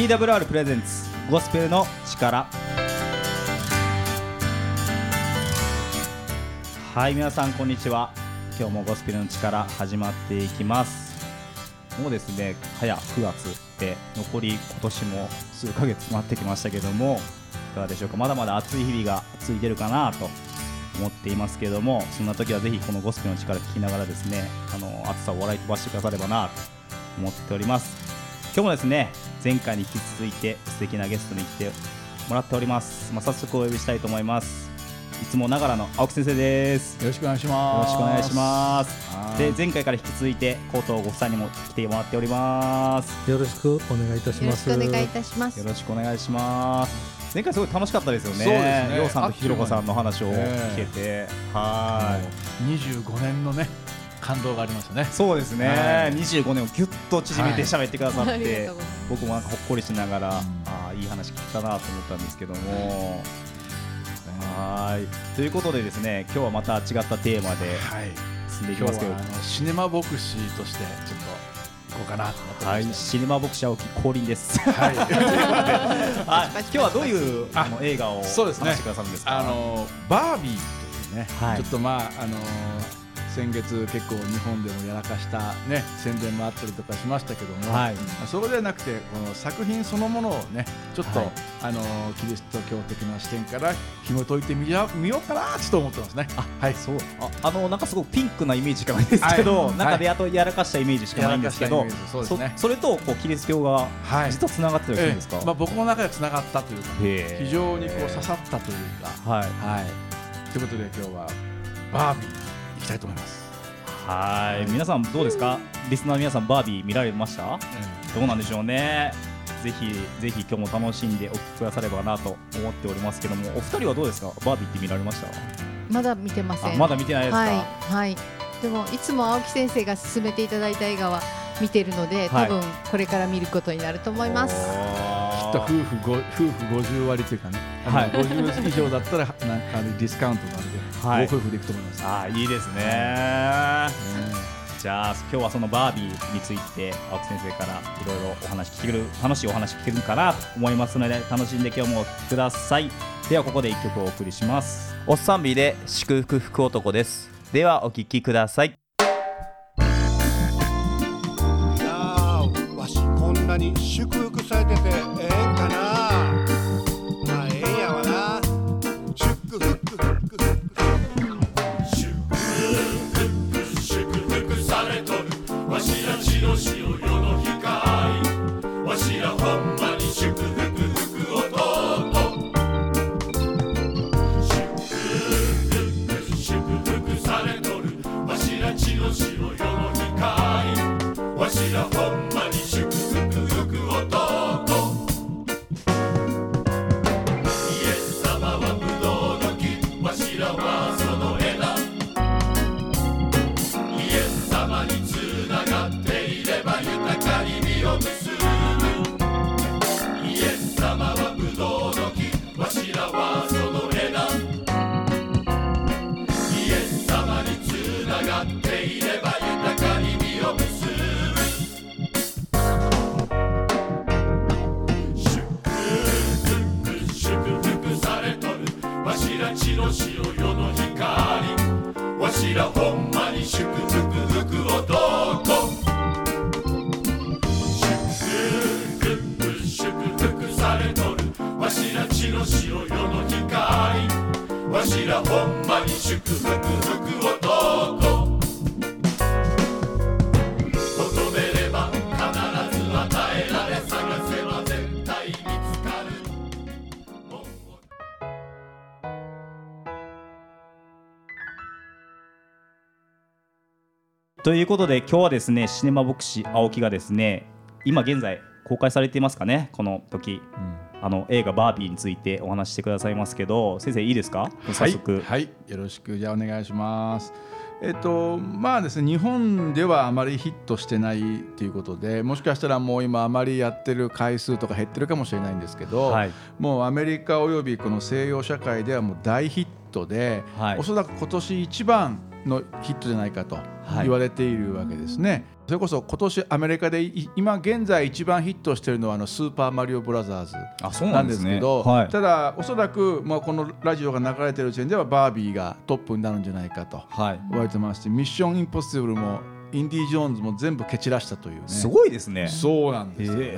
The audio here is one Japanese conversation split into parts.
TWR プレゼンツゴスペルの力。はい皆さんこんにちは。今日もゴスペルの力始まっていきます。もうですね早9月で残り今年も数ヶ月待ってきましたけどもいかがでしょうか？まだまだ暑い日々が続いてるかなと思っていますけれどもそんな時はぜひこのゴスペルの力聞きながらですねあの暑さを笑い飛ばしてくださればなと思っております。今日もですね前回に引き続いて素敵なゲストに来てもらっております、まあ、早速お呼びしたいと思います。いつもながらの青木先生です。よろしくお願いしよます。ろしくお願いします。はい。で前回から引き続いてコートご夫妻にも来てもらっております。よろしくお願いいたしよろます。しくお願いいたします。よ。ろしくお願いします。前回すごい楽しかったですよね。そうですね。ようさんとひろこさんの話を聞けて、はい。もう25年のね感動がありましたね。そうですね、はい。25年をぎゅっと縮めて喋ってくださって、ありがとうござい僕もなんかほっこりしながら、ん。ああいい話聞いたなと思ったんですけども、はい。ということでですね今日はまた違ったテーマではい。進んでいきますけど。はあのシネマ牧師としてちょっと行こうかなと思ってはい、ましシネマ牧師青木降臨です。て。はい。はい、今日はどういうあの映画をそうですね。話してくださるんですか？あのバービーというね、はい。ちょっとまああの先月結構日本でもやらかしたね宣伝もあったりとかしましたけども、はいまあそうではなくてこの作品そのものをねちょっと、はいあのキリスト教的な視点から紐解いてみようかなちょっと思ってますね。あはい。そうああのなんかすごくピンクなイメージしかないですけど、はいなんかでやとやらかしたイメージしかないんですけど、そうですねそそれとこうキリスト教がはい。実はつながってるわけですか？ええまあ、僕の中でつながったというか、非常にこう刺さったというか。はいはい。ということで今日はバービー行きたいと思います。はい皆さんどうですか？リスナーの皆さんバービー見られました？どうなんでしょうね。ぜひぜひ今日も楽しんでお聞きくださればなと思っておりますけども、お二人はどうですか？バービーって見られました？まだ見てません。あまだ見てないですか？はいはい。でもいつも青木先生が勧めていただいた映画は見てるので、はい多分これから見ることになると思います。きっと夫婦ご夫婦50割というかね、はい。50以上だったらなんかあのディスカウントがあるんで、はい。ご夫婦でいくと思います。あーいいですね。じゃあ今日はそのバービーについて青木先生からいろいろお話聞ける楽しいお話聞けるかなと思いますので楽しんで今日もお聴きください。ではここで一曲お送りします。おっさんビーで祝福福男です。ではお聴きくださいに祝福されててええんかな？ということで今日はですねシネマ牧師青木がですね今現在公開されていますかねこの時。あの映画バービーについてお話ししてくださいますけど先生いいですか？早速、はい、はい、よろしく。じゃあお願いします。えっとまあですね日本ではあまりヒットしてないということでもしかしたらもう今あまりやってる回数とか減ってるかもしれないんですけど、はい。もうアメリカおよびこの西洋社会ではもう大ヒットで、はい。おそらく今年一番のヒットじゃないかとはい。言われているわけですね。それこそ今年アメリカでい今現在一番ヒットしているのはあのスーパーマリオブラザーズあそうなんんですけど、はい。ただおそらくまあこのラジオが流れている時点ではバービーがトップになるんじゃないかとはい。言われてますし、ミッションインポッシブルもインディ・ジョーンズも全部蹴散らしたというね。すごいですね。そうなんですよね。へ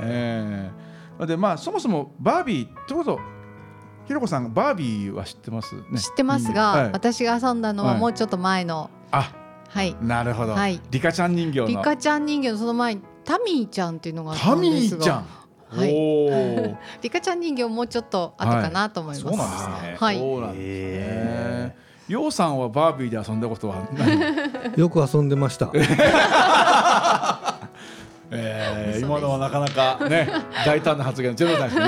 ええ。でまあそもそもバービーってことひろこさんバービーは知ってます、ね、知ってますが、はい。私が遊んだのははい。もうちょっっと前の、あはい、なるほど、はい。リカちゃん人形の。リカちゃん人形のその前にタミーちゃんっていうのがあったタミんですが。ーちゃん、はい。リカちゃん人形もうちょっと後かなと思います。そうなんですねはい。そうなんですね。へ。ようさんはバービーで遊んだことは よく遊んでました。えー、今のはなかなかね 大胆な発言。ゼロですね。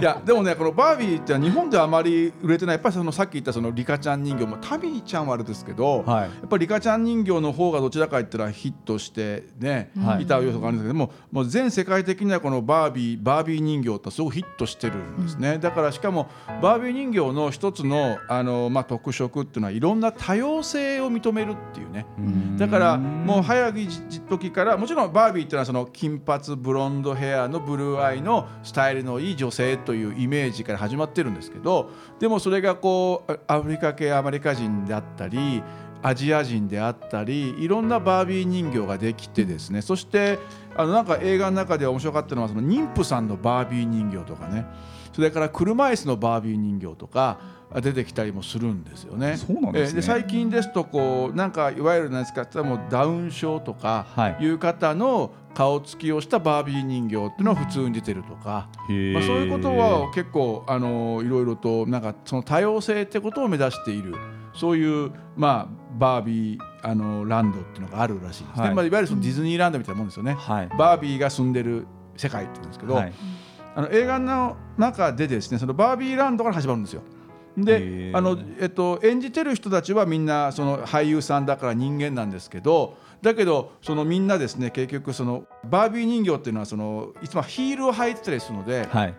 い。やでもねこのバービーって日本ではあまり売れてない。やっぱりそのさっき言ったそのリカちゃん人形もタミーちゃんはあれですけど、はい。やっぱりリカちゃん人形の方がどちらか言ったらヒットしてね、はい。い、た要素があるんですけどももう全世界的にはこのバービーバービー人形ってすごくヒットしてるんですね、だからしかもバービー人形の一つのあの、まあ、特色っていうのはいろんな多様性を認めるっていうね。だからもう早い時からもちろんバービーっていうのはその金髪ブロンドヘアのブルーアイのスタイルのいい女性というイメージから始まってるんですけどでもそれがこうアフリカ系アメリカ人であったりアジア人であったりいろんなバービー人形ができてですね。そしてあのなんか映画の中で面白かったのはその妊婦さんのバービー人形とかね。それから車椅子のバービー人形とか出てきたりもするんですよね。そうなんですね。えー最近ですとこうなんかいわゆるなんですかもうダウン症とかはい。いう方の顔つきをしたバービー人形っていうのは普通に出てるとか、まあ、そういうことは結構あのいろいろとなんかその多様性ってことを目指しているそういう、まあ、バービーあのランドっていうのがあるらしいですね、はい。いまあ、いわゆるそのディズニーランドみたいなもんですよね、はい。バービーが住んでる世界って言うんですけど、はいあの映画の中でですねそのバービーランドから始まるんですよ。へでー。あの、えっと、演じてる人たちはみんなその俳優さんだから人間なんですけどだけどそのみんなですね結局そのバービー人形っていうのはそのいつもヒールを履いてたりするので、はい。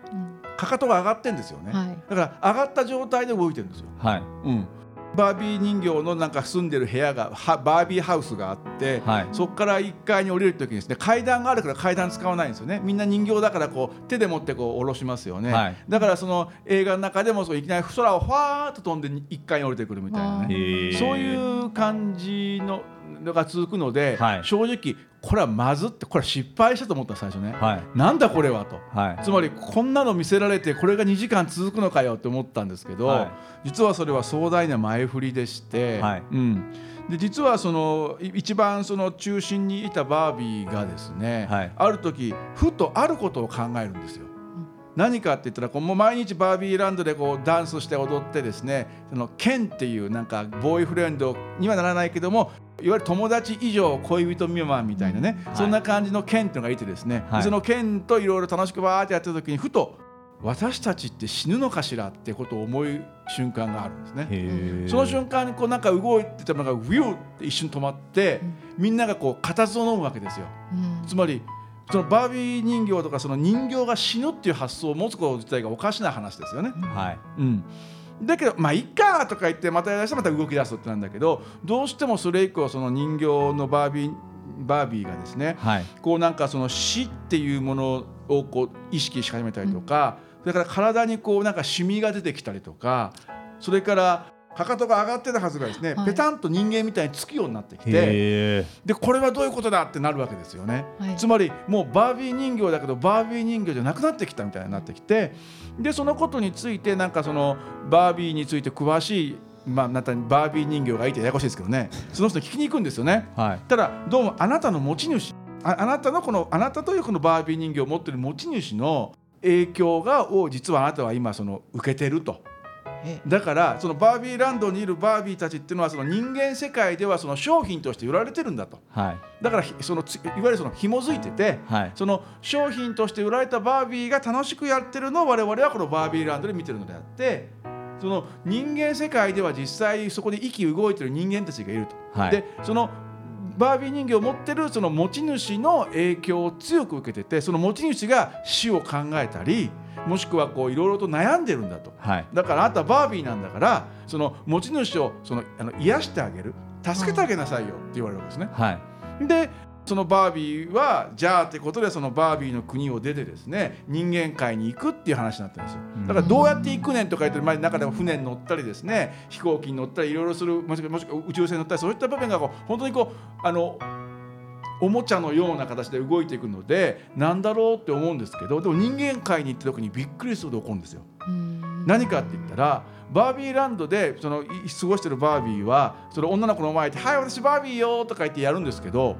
かかとが上がってんですよね、はい。だから上がった状態で動いてるんですよ。はい。うんバービー人形のなんか住んでる部屋がはバービーハウスがあって、はい。そこから1階に降りるときにですね階段があるから階段使わないんですよね。みんな人形だからこう手で持ってこう下ろしますよね、はい。だからその映画の中でもそういきなり空をファーッと飛んで1階に降りてくるみたいなあねそういう感じののが続くので、はい。正直これはまずってこれは失敗したと思った最初ね、はい。なんだこれはと。はい。つまりこんなの見せられてこれが2時間続くのかよって思ったんですけど、はい。実はそれは壮大な前振りでして、はい。うん、で実はそのい一番その中心にいたバービーがですね、はい。ある時ふとあることを考えるんですよ。何かって言ったらこうもう毎日バービーランドでこうダンスして踊ってですねそのケンっていうなんかボーイフレンドにはならないけどもいわゆる友達以上恋人未満みたいなね、はい。そんな感じのケンっていうのがいてですね、はい。そのケンといろいろ楽しくバーってやってる時にふと私たちって死ぬのかしらってことを思う瞬間があるんですね。その瞬間にこうなんか動いてたのがウィューって一瞬止まって、みんながこう固唾を飲むわけですよ。うん。つまりそのバービー人形とかその人形が死ぬっていう発想を持つこと自体がおかしな話ですよね。はい。うん、だけどまあいっかとか言ってまたやりだしてまた動き出すってなんだけどどうしてもそれ以降その人形のバービーバービーがですねはい。こうなんかその死っていうものをこう意識し始めたりとか、それから体にこうなんかシミが出てきたりとかそれからかかとが上がってたはずがですね、はいペタンと人間みたいにつくようになってきてへでこれはどういうことだってなるわけですよね。はいつまりもうバービー人形だけどバービー人形じゃなくなってきたみたいになってきてでそのことについてなんかそのバービーについて詳しい、まあ、またバービー人形がいてややこしいですけどねその人に聞きに行くんですよね。ーはいただどうもあなたの持ち主ああなたのこのあなたというこのバービー人形を持っている持ち主の影響がを実はあなたは今その受けてると。えだからそのバービーランドにいるバービーたちっていうのはその人間世界ではその商品として売られてるんだと。はい。だからひそのついわゆるその紐づいててはい。その商品として売られたバービーが楽しくやってるのを我々はこのバービーランドで見てるのであってその人間世界では実際そこで息動いてる人間たちがいると。はい。でそのバービー人形を持ってるその持ち主の影響を強く受けててその持ち主が死を考えたりもしくはこういろいろと悩んでるんだと。はい。だからあなたはバービーなんだからその持ち主をそのあの癒してあげる。助けてあげなさいよって言われるわけですね。はい。でそのバービーはじゃあってことでそのバービーの国を出てですね人間界に行くっていう話になってるんですよ。だからどうやって行くねんとか言ってる前に中でも船に乗ったりですね飛行機に乗ったりいろいろするもしくは宇宙船に乗ったりそういった部分がこう本当にこうあのおもちゃのような形で動いていくのでなんだろうって思うんですけどでも人間界に行った時にびっくりすることが起こるんですよ。うん何かって言ったらバービーランドでそのい過ごしてるバービーはその女の子の前で「はい私バービーよ」とか言ってやるんですけど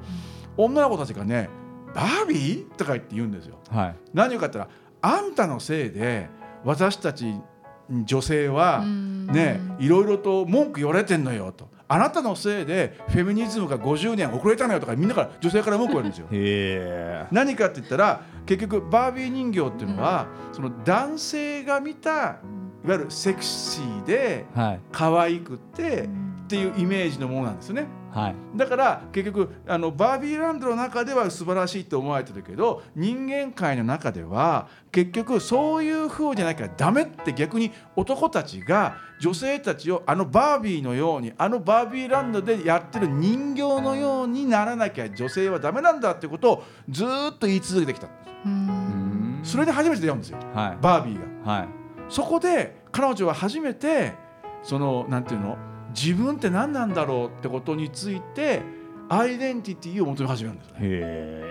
女の子たちがね「バービー?」とか言って言うんですよ。はい何をかって言ったらあんたのせいで私たち女性はうんねいろいろと文句言われてんのよと。あなたのせいでフェミニズムが50年遅れたのよとかみんなから女性から文句言われるんですよ。何かって言ったら結局バービー人形っていうのは、その男性が見たいわゆるセクシーではい。可愛くてっていうイメージのものなんですよねはい。だから結局あのバービーランドの中では素晴らしいと思われてるけど人間界の中では結局そういう風じゃなきゃダメって逆に男たちが女性たちをあのバービーのようにあのバービーランドでやってる人形のようにならなきゃ女性はダメなんだってことをずーっと言い続けてきた。うん。それで初めて出会うんですよ。はい。バービーが。はい。そこで彼女は初めてそのなんていうの？自分って何なんだろうってことについてアイデンティティを求め始めるんですよね。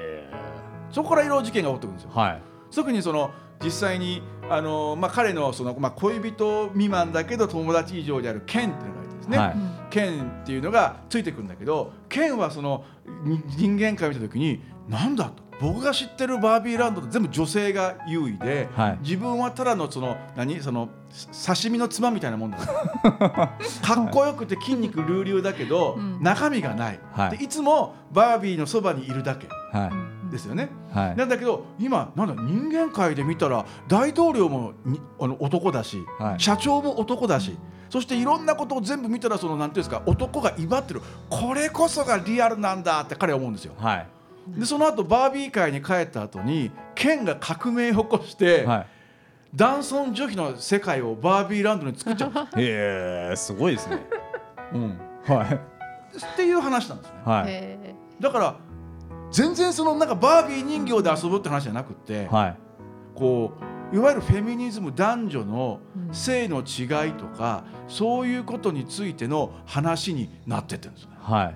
そこからいろいろ事件が起こってくるんですよ。はい。特にその実際にあの、まあ、彼のその、まあ、恋人未満だけど友達以上であるケンっていうのがいてですね、はい。ケンっていうのがついてくるんだけどケンはそのに人間界を見た時になんだと僕が知ってるバービーランドって全部女性が優位で、はい。自分はただのその何？そのさ刺身のつまみたいなもんだ。かっこよくて筋肉隆々だけど、うん。中身がない、はい。でいつもバービーのそばにいるだけはい。ですよね。はい。なんだけど今なんだ人間界で見たら大統領もにあの男だし、はい。社長も男だしそしていろんなことを全部見たらそのなんていうんですか男が威張ってる。これこそがリアルなんだって彼は思うんですよ。はいでその後バービー界に帰った後にケンが革命を起こして、はい。男尊女卑の世界をバービーランドに作っちゃうんでへえすごいですね。うん、はい。っていう話なんですね。はい。へだから全然そのなんかバービー人形で遊ぶって話じゃなくって、はい。こういわゆるフェミニズム男女のうん。性の違いとか、そういうことについての話になってってるんですね。はい。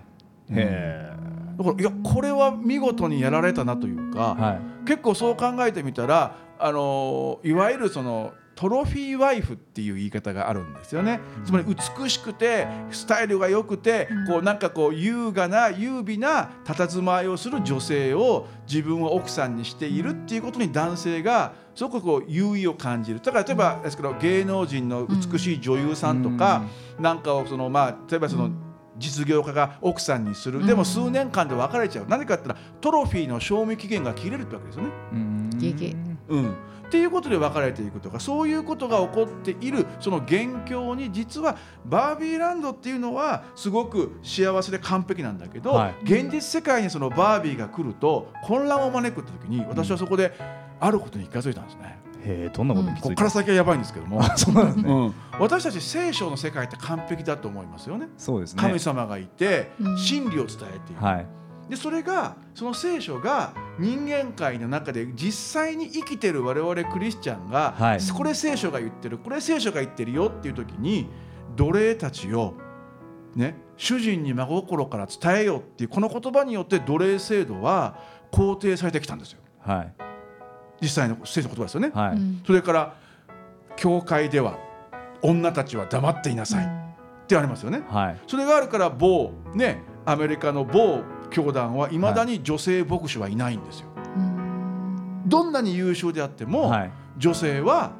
へだからいやこれは見事にやられたなというか、えはい。結構そう考えてみたらあのいわゆるそのトロフィーワイフっていう言い方があるんですよね、つまり美しくてスタイルが良くて、こうなんかこう優雅な優美な佇まいをする女性を自分を奥さんにしているっていうことに男性がすごくこう優位を感じる。だから例えばですけど芸能人の美しい女優さんとか、なんかをそのまあ例えばその、実業家が奥さんにする。でも数年間で別れちゃう、何かって言ったらトロフィーの賞味期限が切れるってわけですよね。うん。っていうことで別れていくとかそういうことが起こっているその現況に実はバービーランドっていうのはすごく幸せで完璧なんだけど、はい。現実世界にそのバービーが来ると混乱を招くって時に私はそこであることに気が付いたんですね。へえどんなことにここから先はやばいんですけども。そうなんですねうん、私たち聖書の世界って完璧だと思いますよね。そうですね。神様がいてうん。真理を伝えている、はい。でそれがその聖書が人間界の中で実際に生きてる我々クリスチャンが、はい。これ聖書が言ってるこれ聖書が言ってるよっていう時に奴隷たちをね主人に真心から伝えよっていうこの言葉によって奴隷制度は肯定されてきたんですよ。はい実際の聖書の言葉ですよね。はい。うん。それから教会では女たちは黙っていなさい。ってありますよね。はい。それがあるから某ねアメリカの某教団はいまだに女性牧師はいないんですよ。うん。どんなに優秀であっても、はい。女性は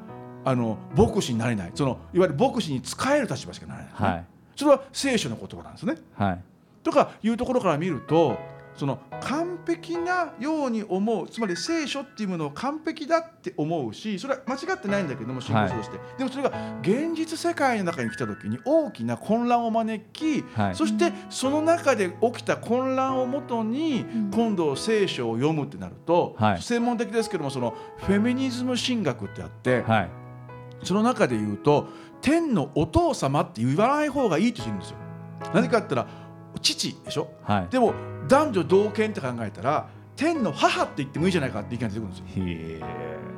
あの牧師になれない。そのいわゆる牧師に仕える立場しかなれない、はい。それは聖書の言葉なんですね。はい。とかいうところから見るとその完完璧なように思うつまり聖書っていうものを完璧だって思うしそれは間違ってないんだけども信仰者として、でもそれが現実世界の中に来た時に大きな混乱を招き、はい。そしてその中で起きた混乱をもとにん。今度聖書を読むってなると、はい。専門的ですけどもそのフェミニズム神学ってあって、はい。その中で言うと天のお父様って言わない方がいいって言うんですよ。何かって言ったら父でしょ？はい。でも男女同権って考えたら天の母って言ってもいいじゃないかって意見が出てくるんですよ。へ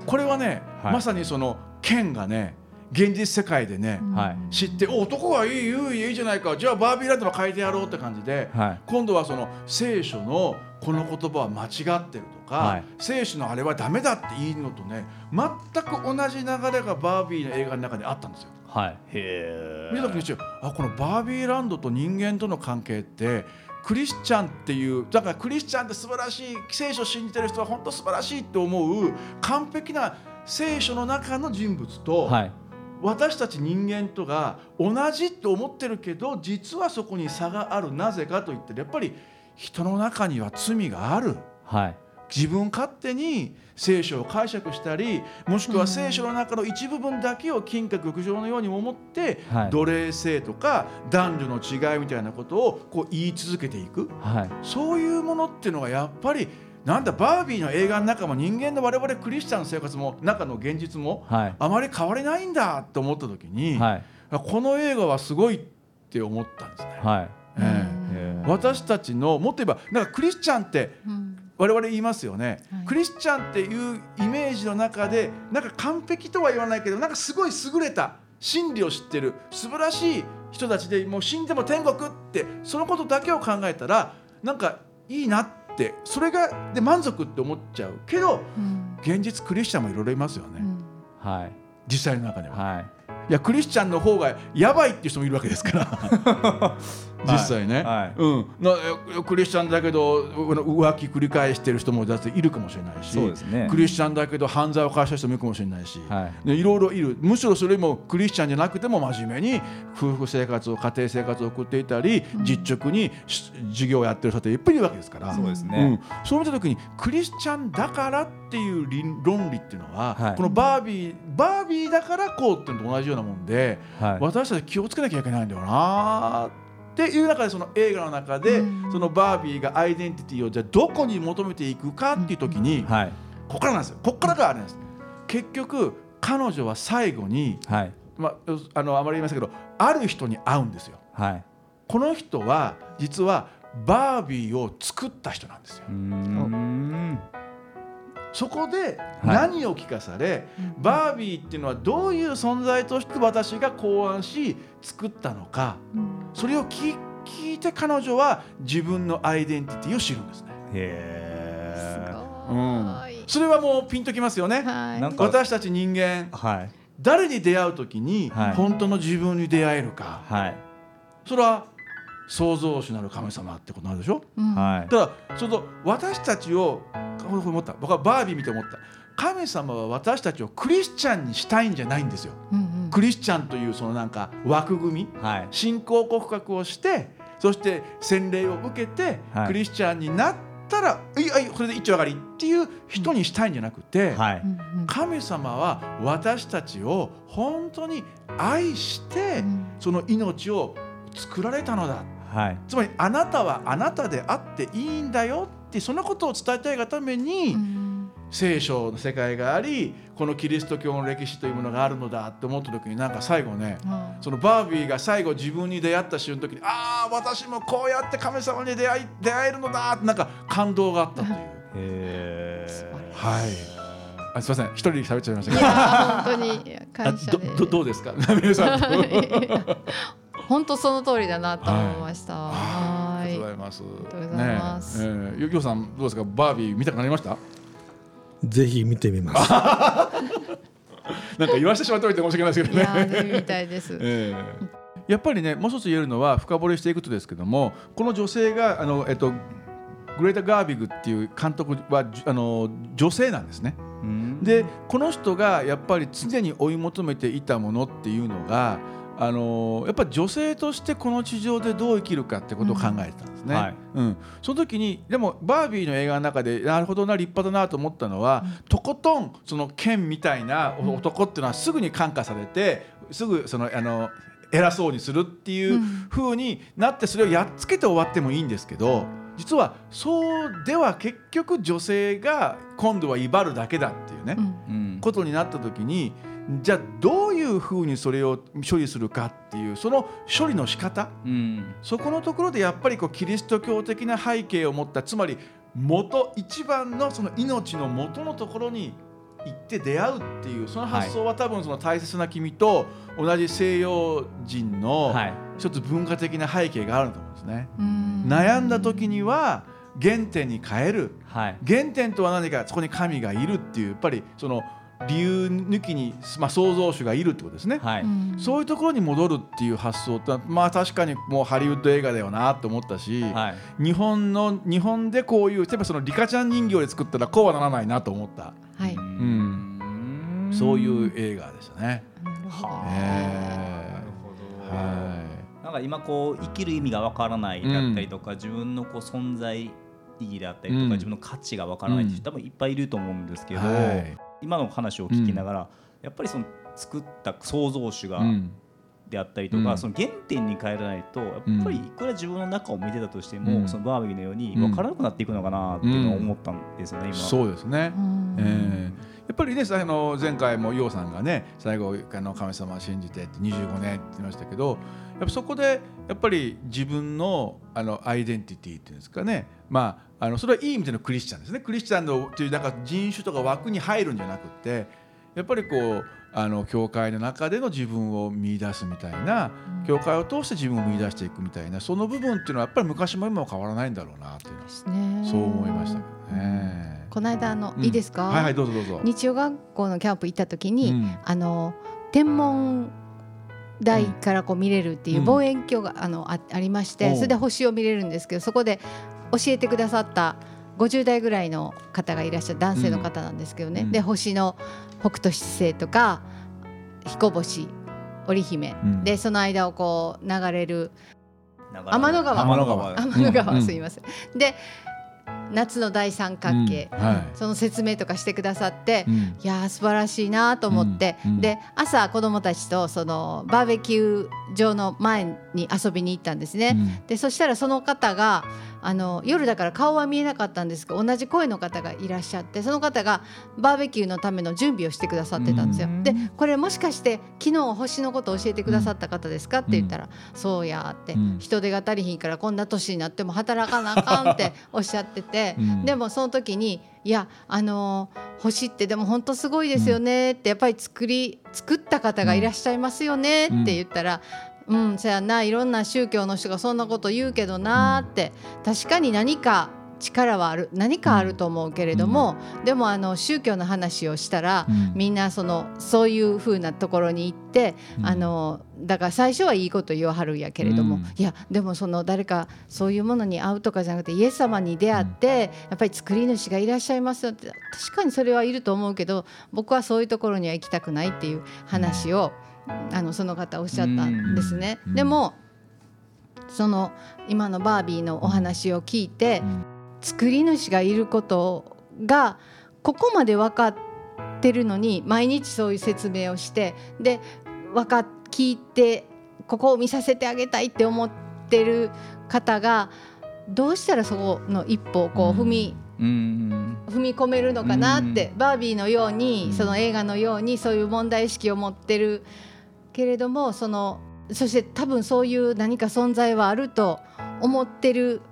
これはね、はい。まさにその剣がね現実世界でね、えはい。知ってお男はいいいいいいじゃないか。じゃあバービーランドも変えてやろうって感じで、はい。今度はその聖書のこの言葉は間違ってるとか、はい。聖書のあれはダメだって言うのとね全く同じ流れがバービーの映画の中にあったんですよ。はい。へ見た時にあこのバービーランドと人間との関係ってクリスチャンっていうだからクリスチャンって素晴らしい聖書を信じてる人は本当素晴らしいって思う完璧な聖書の中の人物と、はい。私たち人間とが同じって思ってるけど実はそこに差がある。なぜかといってやっぱり人の中には罪がある。はい自分勝手に聖書を解釈したりもしくは聖書の中の一部分だけを金閣玉上のように思って、はい。奴隷制とか男女の違いみたいなことをこう言い続けていく。はい。そういうものっていうのがやっぱりなんだバービーの映画の中も人間の我々クリスチャンの生活も中の現実もはい。あまり変わりないんだと思った時に、はい。この映画はすごいって思ったんですね。はい。ええ。へえ私たちのもっと言えばなんかクリスチャンってうん我々言いますよね、はい。クリスチャンっていうイメージの中でなんか完璧とは言わないけどなんかすごい優れた真理を知ってる素晴らしい人たちでもう死んでも天国ってそのことだけを考えたらなんかいいなってそれがで満足って思っちゃう。けどうん。現実クリスチャンもいろいろいますよね、うん。はい。実際の中では。はい。いやクリスチャンの方がやばいっていう人もいるわけですから 実際ね、はい。うん、クリスチャンだけどう浮気繰り返してる人もだっているかもしれないしそうですね。クリスチャンだけど犯罪を犯した人もいるかもしれないし、はい。ろいろいる。むしろそれもクリスチャンじゃなくても真面目に夫婦生活を家庭生活を送っていたり、実直にし授業をやってる人っていっぱいいるわけですから。そうですうん。ね、そう見た時にクリスチャンだからっていう理論理っていうのは、はい。このバービーバービーだからこうっていうのと同じようなもんで、はい。私たち気をつけなきゃいけないんだよなっていう中でその映画の中で、うん。そのバービーがアイデンティティをじゃあどこに求めていくかっていう時に、はい。ここからなんですよ。ここからがあれなんです。結局彼女は最後に、はい。まあ、あのあまり言いませんけどある人に会うんですよ。はい。この人は実はバービーを作った人なんですよ。そこではい。何を聞かされ、バービーっていうのはどういう存在として私が考案し作ったのか。うんそれを聞聞いて彼女は自分のアイデンティティを知るんですね。へすえごい。それはもうピンときますよね。はい。なんか私たち人間はい。誰に出会う時にはい。本当の自分に出会えるか、はい。それは創造主なる神様ってことなんでしょ？うん。はい。ただその私たちをこれ思った。僕はバービー見て思った神様は私たちをクリスチャンにしたいんじゃないんですよ。うんうん。クリスチャンというそのなんか枠組みはい。信仰告白をしてそして洗礼を受けて、はい。クリスチャンになったら「いいはいこれで一丁上がり」っていう人にしたいんじゃなくて、はい。神様は私たちを本当に愛して、うん。その命を作られたのだ。はい。つまりあなたはあなたであっていいんだよってそのことを伝えたいがために、うん聖書の世界がありこのキリスト教の歴史というものがあるのだって思った時になんか最後ねあそのバービーが最後自分に出会った瞬間にああ私もこうやって神様に出会い出会えるのだってなんか感動があったという。へえはい。あすいません。一人で喋っちゃいましたいけど。本当にあ感謝でどどどうですか？皆さん 本当その通りだなと思いました。あはりがとうごいざいます。ありがとうございます。ねえ。えーゆきょうさんどうですか？バービー見たくなりました？ぜひ見てみます。なんか言わせてしまっておいて申し訳ないですけいどね。やーぜひ見たいです。ええやっぱりねもう一つ言えるのは深掘りしていくとですけどもこの女性があのえっとグレータ・ガービグっていう監督はじあの女性なんですね。うんでこの人がやっぱり常に追い求めていたものっていうのがあのやっぱり女性としてこの地上でどう生きるかってことを考えてたんですね。ね。はい。うん、その時にでもバービーの映画の中でなるほどな立派だなと思ったのは、とことんそのケンみたいな男っていうのはすぐに感化されてすぐそのあの偉そうにするっていう風になってそれをやっつけて終わってもいいんですけど実はそうでは結局女性が今度は威張るだけだっていうね、うん。うん。ことになった時にじゃあどういう風にそれを処理するかっていうその処理の仕方。うん。そこのところでやっぱりこうキリスト教的な背景を持ったつまり元一番のその命の元のところに行って出会うっていうその発想は多分その大切な君と同じ西洋人のはい。一つ文化的な背景があると思うんですね。うん。悩んだ時には原点に変える。はい。原点とは何かそこに神がいるっていうやっぱりその理由抜きに、まあ、創造主がいるってことですね。はい。うん。そういうところに戻るっていう発想ってまあ確かにもうハリウッド映画だよなと思ったし、はい。日本の日本でこういう例えばそのリカちゃん人形で作ったらこうはならないなと思った、はい、ん。そういう映画でしたね。なるほど。はなるほどはなんか今こう生きる意味がわからないだったりとか、自分のこう存在意義だったりとか、うん。自分の価値がわからないっていう人多分いっぱいいると思うんですけど、はい今の話を聞きながら、やっぱりその作った創造主がうん。であったりとか、うん。その原点に帰らないとやっぱりいくら自分の中を見てたとしても、うん。そのバービーのようにうん。分からなくなっていくのかなっていうのを思ったんですよね、今。そうですね。うん。えーやっぱりねあの前回も楊さんがね最後あの神様を信じてって25年って言いましたけどやっぱそこでやっぱり自分のあのアイデンティティっていうんですかね。まああのそれはいい意味でのクリスチャンですね。クリスチャンのっていうなんか人種とか枠に入るんじゃなくてやっぱりこうあの教会の中での自分を見出すみたいな教会を通して自分を見出していくみたいなその部分っていうのはやっぱり昔も今も変わらないんだろうなっていうのはね。そう思いましたけどね。この間あの、うん。いいですか、はいはいどうぞどうぞ。日曜学校のキャンプ行った時に、うん。あの天文台からこう見れるっていううん。望遠鏡があのあありまして、それで星を見れるんですけどそこで教えてくださった50代ぐらいの方がいらっしゃる男性の方なんですけどね、うん。で星の北斗七星とか彦星織姫、うん。でその間をこう流れる天の川。天の川。天の川、うん。すいません。で夏の大三角形、うん。はい。その説明とかしてくださって、うん。いやー素晴らしいなと思って、うん。うん。で朝子どもたちとそのバーベキュー場の前に遊びに行ったんですね。でそしたらその方があの夜だから顔は見えなかったんですけど同じ声の方がいらっしゃってその方がバーベキューのための準備をしてくださってたんですよ。うんでこれもしかして昨日星のことを教えてくださった方ですかって言ったら、そうやって、うん人手が足りひんからこんな年になっても働かなあかんって おっしゃってて、うんでもその時にいやあのー星ってでも本当すごいですよねってやっぱり作り作った方がいらっしゃいますよねって言ったら。うん、そやないろんな宗教の人がそんなこと言うけどなーって確かに何か力はある何かあると思うけれども、でもあの宗教の話をしたら、うん。みんなそのそういう風なところに行って、うん。あのだから最初はいいこと言わはるんやけれども、うん。いやでもその誰かそういうものに会うとかじゃなくてイエス様に出会って、やっぱり作り主がいらっしゃいますよって確かにそれはいると思うけど僕はそういうところには行きたくないっていう話を、あのその方おっしゃったんですね。うんでもその今のバービーのお話を聞いて、うん作り主がいることがここまで分かってるのに毎日そういう説明をしてで分かっ聞いてここを見させてあげたいって思ってる方がどうしたらそこの一歩をこう踏み、うん。踏み込めるのかなって、バービーのように、うん。その映画のようにそういう問題意識を持ってるけれどもそのそして多分そういう何か存在はあると思ってる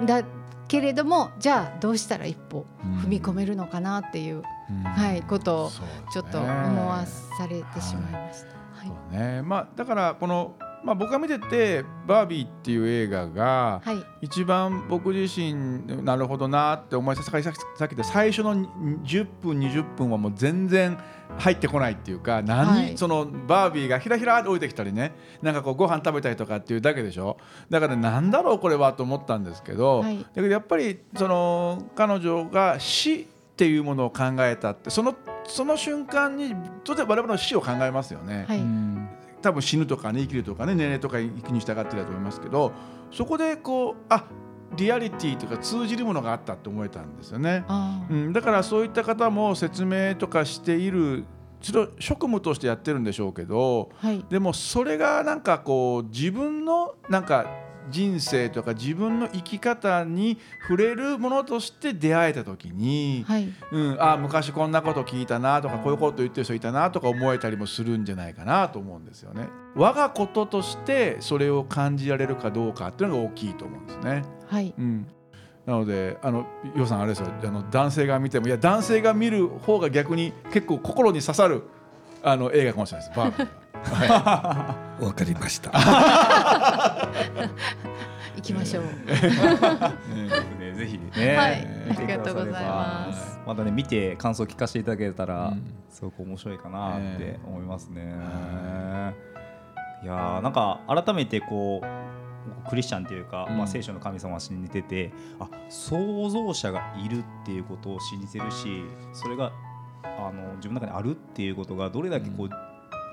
んだけれどもじゃあどうしたら一歩踏み込めるのかなっていう、うん。はい、ことをちょっと思わされてしまいました。はい。ね。まあ、だからこの、まあ、僕が見てて「バービー」っていう映画がはい。一番僕自身なるほどなって思いささっきさっきで最初の10分20分はもう全然入ってこないっていうか何、はい。そのバービーがひらひらって降りてきたりねなんかこうご飯食べたりとかっていうだけでしょ？だからなんだろうこれはと思ったんですけど、はい。だけどやっぱりその彼女が死っていうものを考えたってそのその瞬間に当然我々の死を考えますよね。はい。多分死ぬとかね生きるとかね年齢とか生きに従ってだと思いますけどそこでこうあリアリティとか通じるものがあったって思えたんですよね。うん、だからそういった方も説明とかしている一度職務としてやってるんでしょうけどはいでもそれがなんかこう自分のなんか人生とか自分の生き方に触れるものとして出会えた時に、はいうん、あ昔こんなこと聞いたなとかこういうこと言ってる人いたなとか思えたりもするんじゃないかなと思うんですよね。我がこととしてそれを感じられるかどうかっていうのが大きいと思うんですね。はい。うん、なのであのヨウさんあれですよ。あの男性が見てもいや男性が見る方が逆に結構心に刺さるあの映画かもしれないです。バービーは。わかりました。行きましょう。ね。ぜひね、はい。ありがとうございます。またね見て感想聞かせていただけたら、うん。すごく面白いかなってえ思いますね。はいやーなんか改めてこうクリスチャンっていうか、うん。まあ、聖書の神様を信じててあ創造者がいるっていうことを信じてるしそれがあの自分の中にあるっていうことがどれだけこう、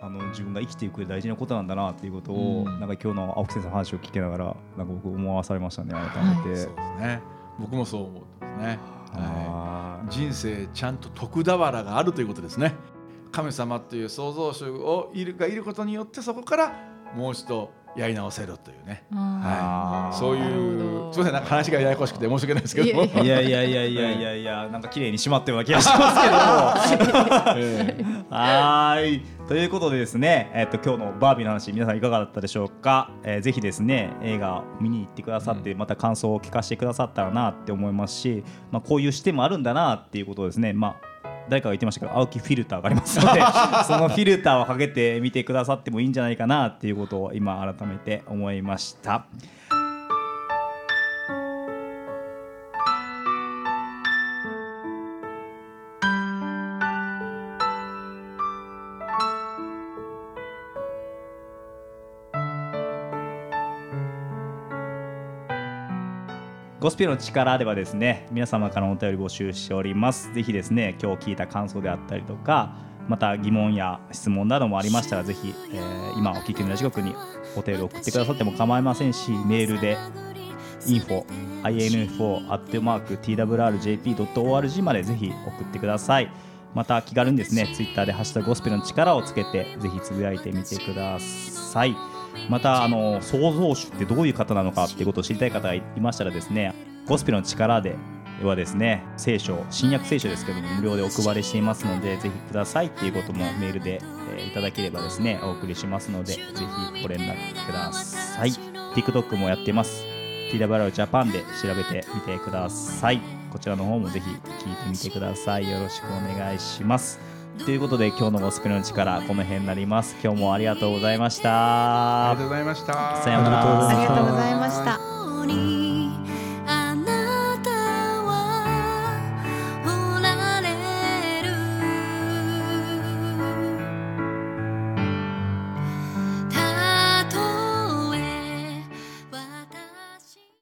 あの自分が生きていく大事なことなんだなっていうことを、うん。なんか今日の青木先生の話を聞きながらなんか僕思わされましたね改めて。そうですね。僕もそう思うんですね。はあい、人生ちゃんと徳俵があるということですね。神様という創造主をいるがいることによってそこからもう一度やり直せるというね。あはい、そういうど。すみません。なんか話がややこしくて申し訳ないですけど。も。いやいやいや。いやいやいやなんか綺麗に締まったような気がしますけど。も。ええはーい。ということでですね、えっと今日のバービーの話皆さんいかがだったでしょうか、えーぜひですね映画を見に行ってくださって、また感想を聞かせてくださったらなって思いますし、まあ、こういう視点もあるんだなっていうことをですねまあ誰かが言ってましたけど青木フィルターがありますので そのフィルターをかけてみてくださってもいいんじゃないかなっていうことを今改めて思いました。スペルの力ではですね皆様からのお便り募集しております。ぜひですね今日聞いた感想であったりとかまた疑問や質問などもありましたらぜひ、えー今お聞きのラジオにお便りを送ってくださっても構いませんしメールで info info twrjp.org までぜひ送ってください。また気軽にですねツイッターでハッシュタグゴスペルの力をつけてぜひつぶやいてみてください。またあの創造主ってどういう方なのかっていうことを知りたい方がいましたらですねゴスペルの力ではですね聖書新約聖書ですけども無料でお配りしていますのでぜひくださいっていうこともメールで、えーいただければですねお送りしますのでぜひご連絡ください。TikTok もやってます。TWR ジャパンで調べてみてください。こちらの方もぜひ聞いてみてください。よろしくお願いします。ということで今日のゴスペルの力この辺になります今日もありがとうございましたありがとうございました。さようならありがとうございました。